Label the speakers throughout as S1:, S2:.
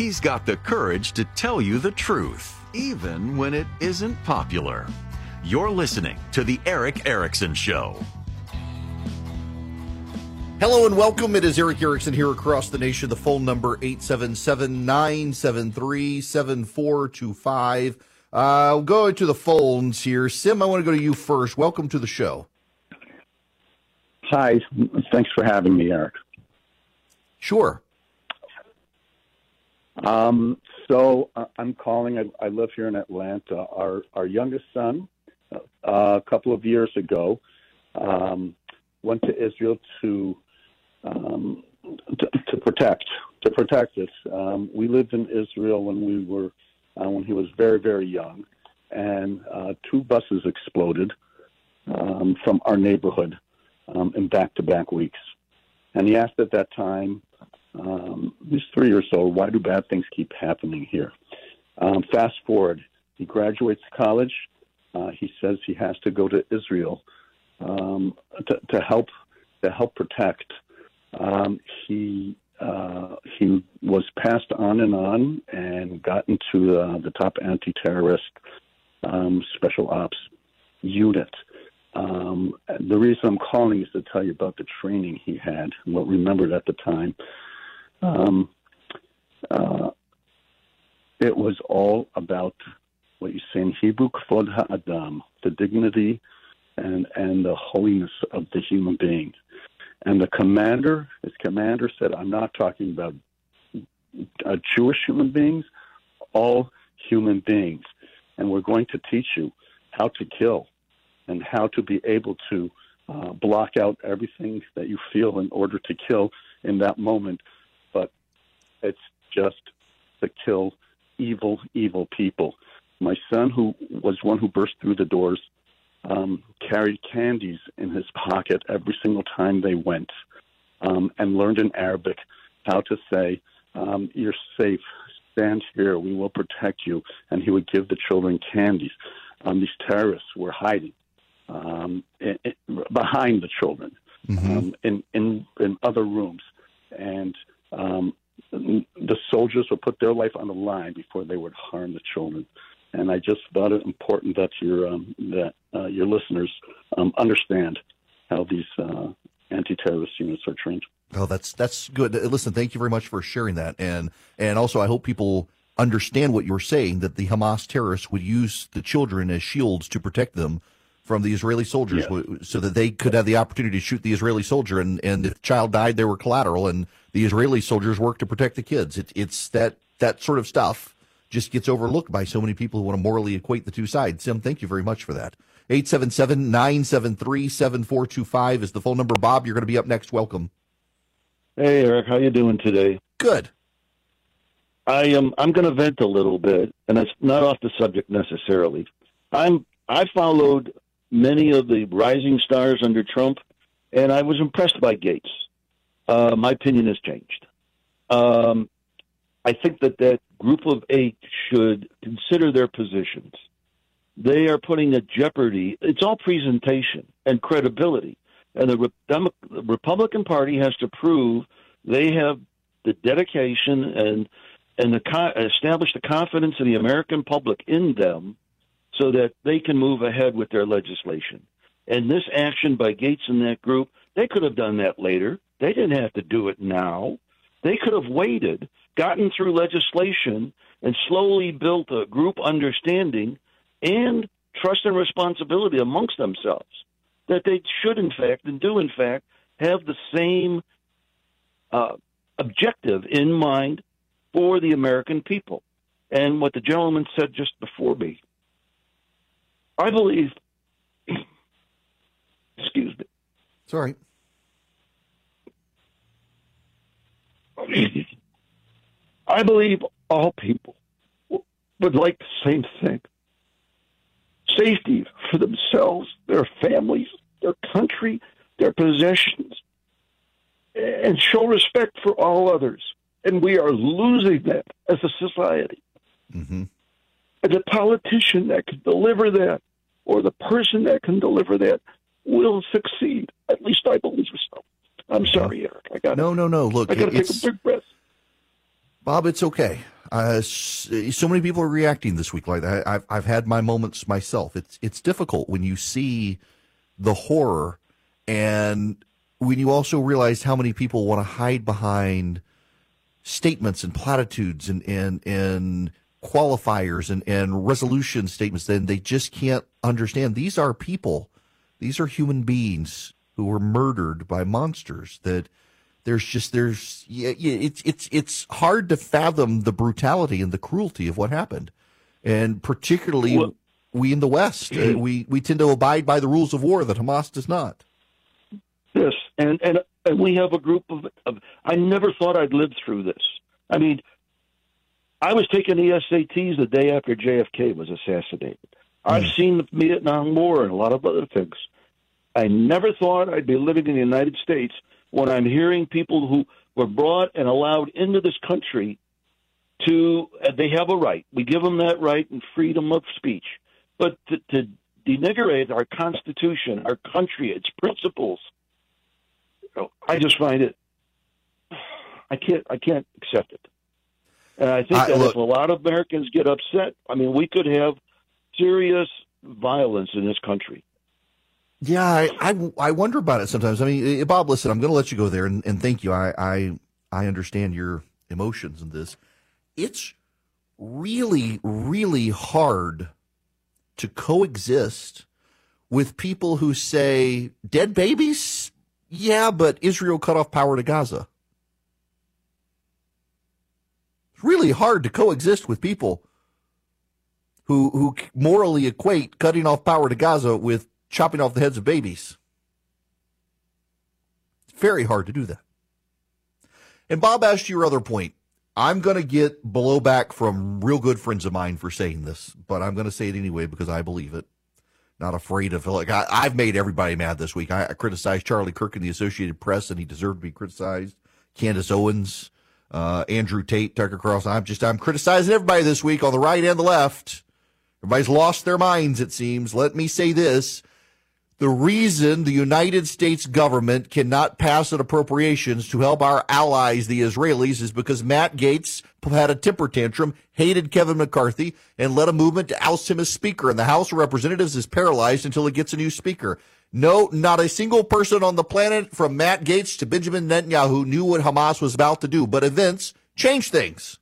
S1: He's got the courage to tell you the truth, even when it isn't popular. You're listening to The Erick Erickson Show.
S2: Hello and welcome. It is Erick Erickson here across the nation. The phone number 877-973-7425. Uh, will go to the phones here. Sim, I want to go to you first. Welcome to the show.
S3: Hi. Thanks for having me, Erick.
S2: Sure.
S3: Um, so uh, I'm calling. I, I, live here in Atlanta. Our our youngest son, uh, a couple of years ago, um, went to Israel to um, to, to, protect to protect us. Um, we lived in Israel when we were uh, when he was very very young, and uh, two buses exploded um, from our neighborhood um, in back to back weeks. And he asked at that time, um, he's three years old, why do bad things keep happening here? Um, fast forward, he graduates college. Uh, he says he has to go to Israel um, to, to help to help protect um, he uh, he was passed on and on and got into uh, the top anti-terrorist um, special ops unit. Um, the reason I'm calling is to tell you about the training he had what remembered at the time. Um, uh, it was all about what you say in Hebrew, kvod ha'adam, the dignity and, and the holiness of the human being. And the commander, his commander said, I'm not talking about uh, Jewish human beings, all human beings. And we're going to teach you how to kill and how to be able to uh, block out everything that you feel in order to kill in that moment. It's just to kill evil, evil people. My son, who was one who burst through the doors, um, carried candies in his pocket every single time they went um, and learned in Arabic how to say, um, You're safe, stand here, we will protect you. And he would give the children candies. Um, these terrorists were hiding um, in, in, behind the children mm-hmm. Um, in, in, in other rooms. And the soldiers would put their life on the line before they would harm the children and I just thought it important that your um, that uh, your listeners um, understand how these uh, anti-terrorist units are trained.
S2: Oh, that's that's good. Listen, thank you very much for sharing that, and and also I hope people understand what you're saying that the Hamas terrorists would use the children as shields to protect them from the Israeli soldiers, yes. so that they could have the opportunity to shoot the Israeli soldier, and and if the child died, they were collateral, and the Israeli soldiers worked to protect the kids. It, it's that that sort of stuff just gets overlooked by so many people who want to morally equate the two sides. Sim, thank you very much for that. 877-973-7425 is the phone number. Bob, you're going to be up next. Welcome.
S4: Hey, Erick. How you doing today?
S2: Good.
S4: I am. I'm going to vent a little bit, and it's not off the subject necessarily. I'm. I followed many of the rising stars under Trump, and I was impressed by Gaetz. Uh, my opinion has changed. Um, I think that that group of eight should consider their positions. They are putting at jeopardy. It's all presentation and credibility, and the, Re- the Republican Party has to prove they have the dedication and and the establish the confidence of the American public in them, so that they can move ahead with their legislation. And this action by Gaetz and that group, they could have done that later. They didn't have to do it now. They could have waited gotten through legislation and slowly built a group understanding and trust and responsibility amongst themselves that they should, in fact, and do, in fact, have the same uh, objective in mind for the American people. And what the gentleman said just before me, I believe, excuse me.
S2: Sorry.
S4: I believe all people would like the same thing safety for themselves, their families, their country, their possessions, and show respect for all others. And we are losing that as a society. Mm-hmm. And the politician that can deliver that, or the person that can deliver that, will succeed. At least I believe so. I'm sorry, Erick. I got
S2: no, no, no. Look,
S4: I got to take a big breath.
S2: Bob, it's okay. Uh, so many people are reacting this week like that. I've I've had my moments myself. It's it's difficult when you see the horror, and when you also realize how many people want to hide behind statements and platitudes and and and qualifiers and and resolution statements. Then they just can't understand. These are people. These are human beings who were murdered by monsters. That there's just there's yeah, yeah, it's it's it's hard to fathom the brutality and the cruelty of what happened, and particularly well, we in the West uh, we we tend to abide by the rules of war that Hamas does not.
S4: Yes, and and and we have a group of, of I never thought I'd live through this. I mean, I was taking the SATs the day after JFK was assassinated. I've mm. seen the Vietnam War and a lot of other things. I never thought I'd be living in the United States when I'm hearing people who were brought and allowed into this country to, uh, they have a right. We give them that right and freedom of speech. But to, to denigrate our Constitution, our country, its principles, I just find it, I can't, I can't accept it. And I think that look, if a lot of Americans get upset, I mean, we could have serious violence in this country.
S2: Yeah, I, I, I wonder about it sometimes. I mean, eh, Bob, listen, I'm going to let you go there, and, and thank you. I, I I understand your emotions in this. It's really, really hard to coexist with people who say dead babies. Yeah, but Israel cut off power to Gaza. It's really hard to coexist with people who who morally equate cutting off power to Gaza with chopping off the heads of babies. It's very hard to do that. And Bob asked your other point. I'm going to get blowback from real good friends of mine for saying this, but I'm going to say it anyway because I believe it. Not afraid of like I, have made everybody mad this week. I, I, criticized Charlie Kirk in the Associated Press, and he deserved to be criticized. Candace Owens, uh, Andrew Tate, Tucker Carlson. I'm just I'm criticizing everybody this week on the right and the left. Everybody's lost their minds, it seems. Let me say this. The reason the United States government cannot pass an appropriations to help our allies, the Israelis, is because Matt Gaetz had a temper tantrum, hated Kevin McCarthy, and led a movement to oust him as Speaker. And the House of Representatives is paralyzed until it gets a new Speaker. No, not a single person on the planet from Matt Gaetz to Benjamin Netanyahu knew what Hamas was about to do, but events change things.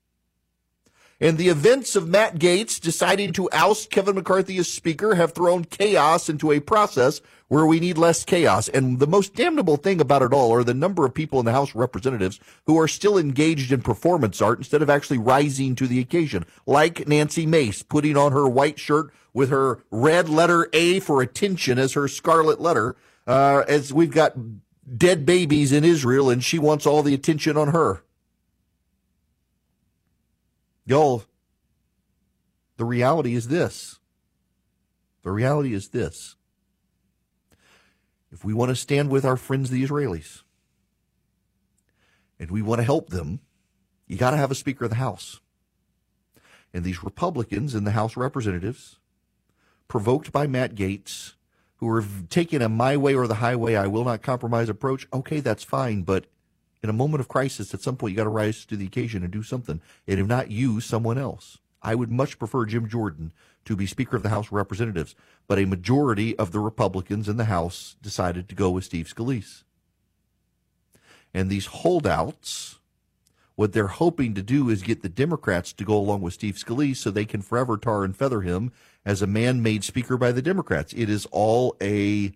S2: And the events of Matt Gaetz deciding to oust Kevin McCarthy as Speaker have thrown chaos into a process where we need less chaos. And the most damnable thing about it all are the number of people in the House of Representatives who are still engaged in performance art instead of actually rising to the occasion, like Nancy Mace putting on her white shirt with her red letter A for attention as her scarlet letter, uh, as we've got dead babies in Israel and she wants all the attention on her. Y'all, the reality is this. The reality is this. If we want to stand with our friends, the Israelis, and we want to help them, you got to have a Speaker of the House. And these Republicans in the House Representatives, provoked by Matt Gaetz, who are taking a my way or the highway, I will not compromise approach, okay, that's fine. But in a moment of crisis, at some point, you got to rise to the occasion and do something. And if not you, someone else. I would much prefer Jim Jordan to be Speaker of the House of Representatives, but a majority of the Republicans in the House decided to go with Steve Scalise. And these holdouts, what they're hoping to do is get the Democrats to go along with Steve Scalise so they can forever tar and feather him as a man made Speaker by the Democrats. It is all a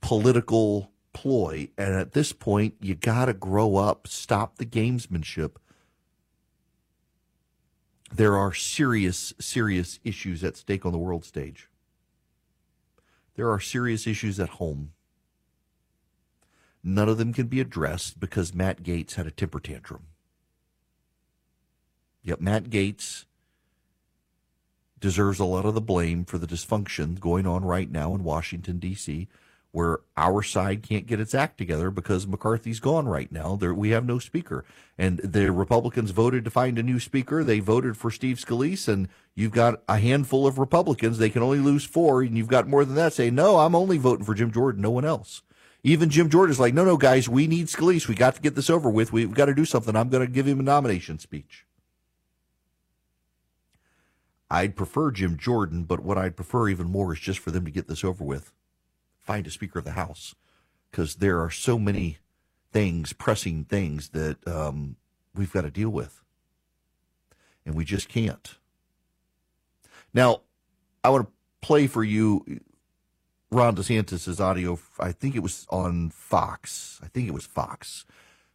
S2: political ploy. And at this point, you got to grow up, stop the gamesmanship. There are serious, serious issues at stake on the world stage. There are serious issues at home. None of them can be addressed because Matt Gaetz had a temper tantrum. Yet Matt Gaetz deserves a lot of the blame for the dysfunction going on right now in Washington, D.C where our side can't get its act together because McCarthy's gone right now. There, we have no speaker. And the Republicans voted to find a new speaker. They voted for Steve Scalise, and you've got a handful of Republicans. They can only lose four, and you've got more than that say, no, I'm only voting for Jim Jordan, no one else. Even Jim Jordan is like, no, no, guys, we need Scalise. We got to get this over with. We've got to do something. I'm going to give him a nomination speech. I'd prefer Jim Jordan, but what I'd prefer even more is just for them to get this over with. A Speaker of the House, because there are so many things, pressing things that um, we've got to deal with, and we just can't. Now, I want to play for you Ron DeSantis' audio. I think it was on Fox. I think it was Fox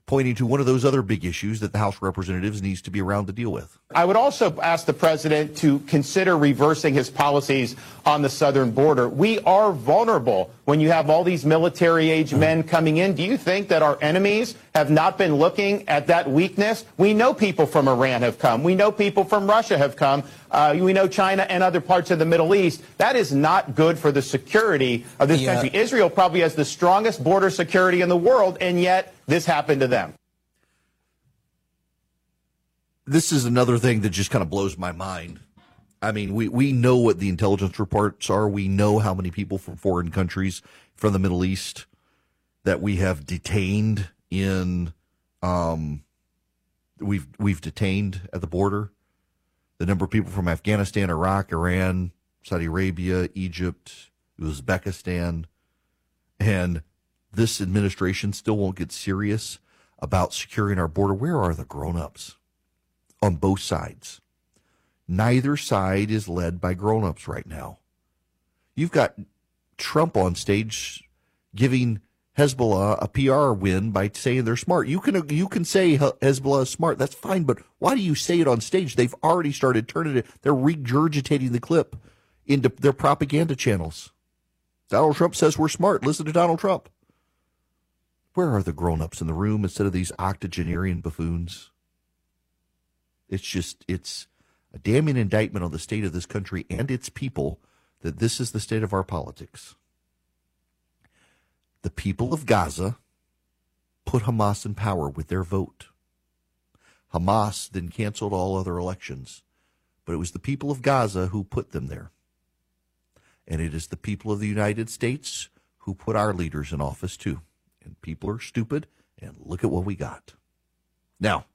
S2: pointing to one of those other big issues that the House of Representatives needs to be around to deal with.
S5: I would also ask the president to consider reversing his policies on the southern border. We are vulnerable when you have all these military age men coming in. Do you think that our enemies have not been looking at that weakness? We know people from Iran have come. We know people from Russia have come. Uh, we know China and other parts of the Middle East. That is not good for the security of this country. Israel probably has the strongest border security in the world, and yet this happened to them.
S2: This is another thing that just kind of blows my mind. I mean, we, we know what the intelligence reports are. We know how many people from foreign countries from the Middle East that we have detained in um we've we've detained at the border. The number of people from Afghanistan, Iraq, Iran, Saudi Arabia, Egypt, Uzbekistan, and this administration still won't get serious about securing our border. Where are the grown-ups on both sides? Neither side is led by grown-ups right now. You've got Trump on stage giving Hezbollah a PR win by saying they're smart. You can you can say Hezbollah is smart. That's fine, but why do you say it on stage? They've already started turning it. They're regurgitating the clip into their propaganda channels. Donald Trump says we're smart. Listen to Donald Trump. Where are the grown-ups in the room instead of these octogenarian buffoons? It's just it's a damning indictment on the state of this country and its people that this is the state of our politics. The people of Gaza put Hamas in power with their vote. Hamas then canceled all other elections, but it was the people of Gaza who put them there. And it is the people of the United States who put our leaders in office too and people are stupid, and look at what we got. Now,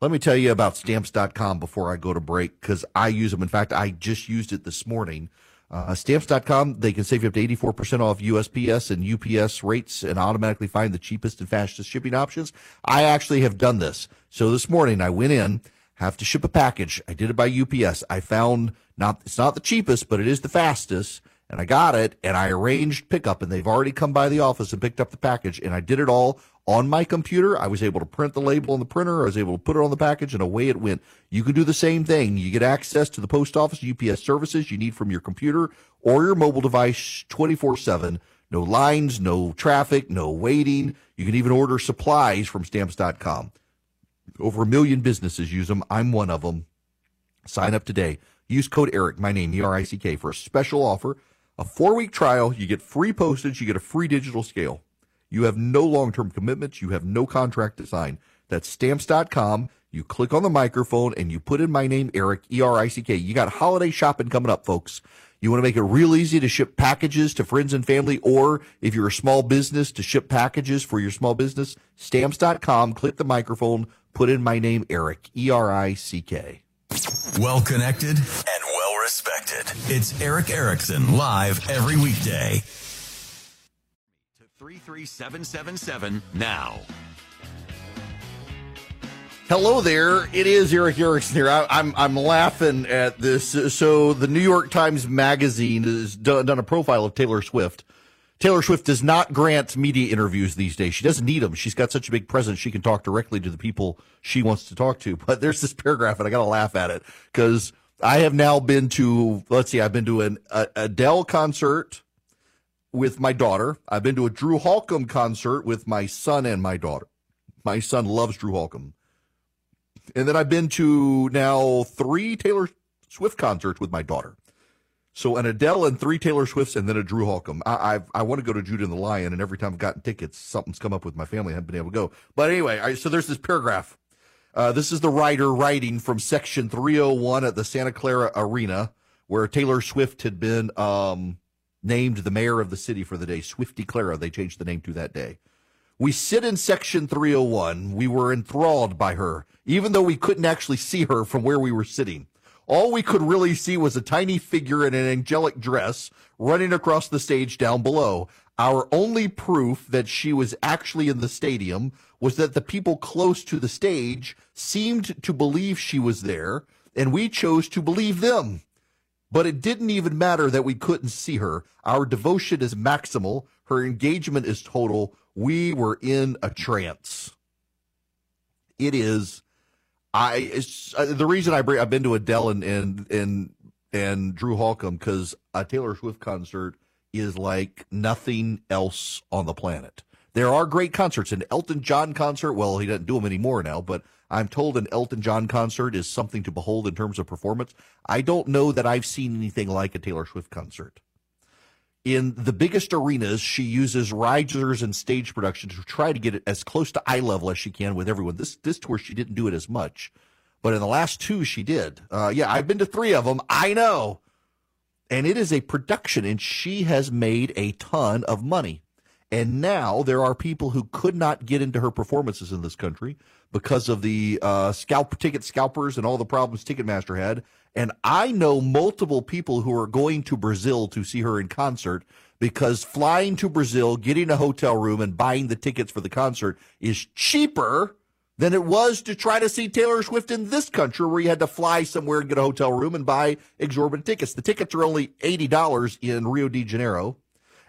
S2: let me tell you about stamps.com before I go to break because I use them. In fact, I just used it this morning. Uh, stamps.com, they can save you up to 84% off USPS and UPS rates and automatically find the cheapest and fastest shipping options. I actually have done this. So this morning I went in, have to ship a package. I did it by UPS. I found not, it's not the cheapest, but it is the fastest and I got it and I arranged pickup and they've already come by the office and picked up the package and I did it all on my computer. I was able to print the label on the printer. I was able to put it on the package and away it went. You can do the same thing. You get access to the post office UPS services you need from your computer or your mobile device 24 seven. No lines, no traffic, no waiting. You can even order supplies from stamps.com. Over a million businesses use them. I'm one of them. Sign up today. Use code ERICK, my name, E-R-I-C-K, for a special offer a four week trial, you get free postage, you get a free digital scale. You have no long term commitments, you have no contract to sign. That's stamps.com. You click on the microphone and you put in my name, Erick, E R I C K. You got holiday shopping coming up, folks. You want to make it real easy to ship packages to friends and family, or if you're a small business, to ship packages for your small business, stamps.com, click the microphone, put in my name, Erick, E R I C K.
S1: Well connected and respected. It's Erick Erickson live every weekday. To 33777 now.
S2: Hello there. It is Erick Erickson here. I, am I'm, I'm laughing at this. So the New York Times Magazine has done, done a profile of Taylor Swift. Taylor Swift does not grant media interviews these days. She doesn't need them. She's got such a big presence. She can talk directly to the people she wants to talk to. But there's this paragraph and I got to laugh at it because I have now been to, let's see, I've been to an a, Adele concert with my daughter. I've been to a Drew Holcomb concert with my son and my daughter. My son loves Drew Holcomb. And then I've been to now three Taylor Swift concerts with my daughter. So an Adele and three Taylor Swifts and then a Drew Holcomb. I I've, i want to go to Judah and the Lion, and every time I've gotten tickets, something's come up with my family. I haven't been able to go. But anyway, I, so there's this paragraph uh, this is the writer writing from section 301 at the Santa Clara Arena, where Taylor Swift had been um, named the mayor of the city for the day. Swifty Clara, they changed the name to that day. We sit in section 301. We were enthralled by her, even though we couldn't actually see her from where we were sitting. all we could really see was a tiny figure in an angelic dress running across the stage down below. Our only proof that she was actually in the stadium was that the people close to the stage seemed to believe she was there, and we chose to believe them. But it didn't even matter that we couldn't see her. Our devotion is maximal. Her engagement is total. We were in a trance. It is. I uh, the reason I bring I've been to Adele and and and, and Drew Holcomb because a Taylor Swift concert is like nothing else on the planet. There are great concerts. An Elton John concert, well, he doesn't do them anymore now, but I'm told an Elton John concert is something to behold in terms of performance. I don't know that I've seen anything like a Taylor Swift concert. In the biggest arenas, she uses risers and stage production to try to get it as close to eye level as she can with everyone. This this tour, she didn't do it as much, but in the last two, she did. Uh, yeah, I've been to three of them. I know and it is a production, and she has made a ton of money. And now there are people who could not get into her performances in this country because of the uh, scalp ticket scalpers and all the problems Ticketmaster had. And I know multiple people who are going to Brazil to see her in concert because flying to Brazil, getting a hotel room, and buying the tickets for the concert is cheaper than it was to try to see Taylor Swift in this country where you had to fly somewhere and get a hotel room and buy exorbitant tickets. The tickets are only $80 in Rio de Janeiro.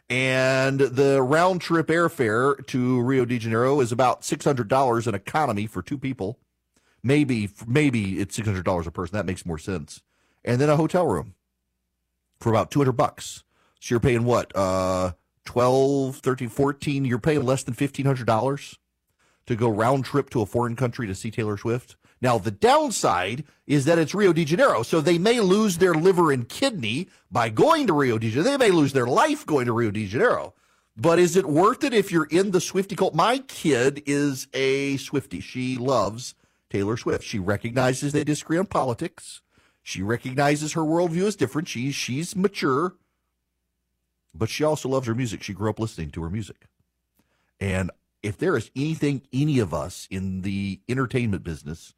S2: And the round trip airfare to Rio de Janeiro is about $600 in economy for two people. Maybe, maybe it's $600 a person. That makes more sense. And then a hotel room for about 200 bucks. So you're paying what? Uh, 12, 13, 14. You're paying less than $1,500 to go round trip to a foreign country to see Taylor Swift. Now, the downside is that it's Rio de Janeiro, so they may lose their liver and kidney by going to Rio de Janeiro. They may lose their life going to Rio de Janeiro. But is it worth it if you're in the Swifty cult? My kid is a Swifty. She loves Taylor Swift. She recognizes they disagree on politics. She recognizes her worldview is different. She's she's mature, but she also loves her music. She grew up listening to her music. And if there is anything any of us in the entertainment business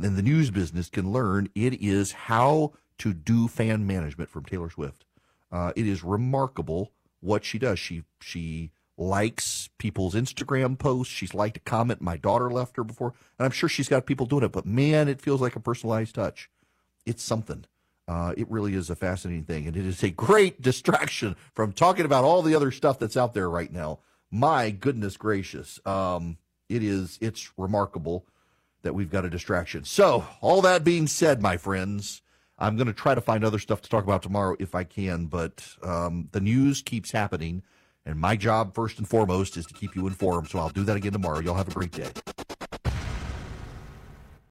S2: and the news business can learn, it is how to do fan management from Taylor Swift. Uh, it is remarkable what she does. She she likes people's Instagram posts. She's liked a comment my daughter left her before, and I'm sure she's got people doing it. But man, it feels like a personalized touch. It's something. Uh, it really is a fascinating thing, and it is a great distraction from talking about all the other stuff that's out there right now my goodness gracious, um, it is it's remarkable that we've got a distraction. So, all that being said, my friends, I'm going to try to find other stuff to talk about tomorrow if I can, but um, the news keeps happening, and my job first and foremost is to keep you informed. So I'll do that again tomorrow. Y'all have a great day.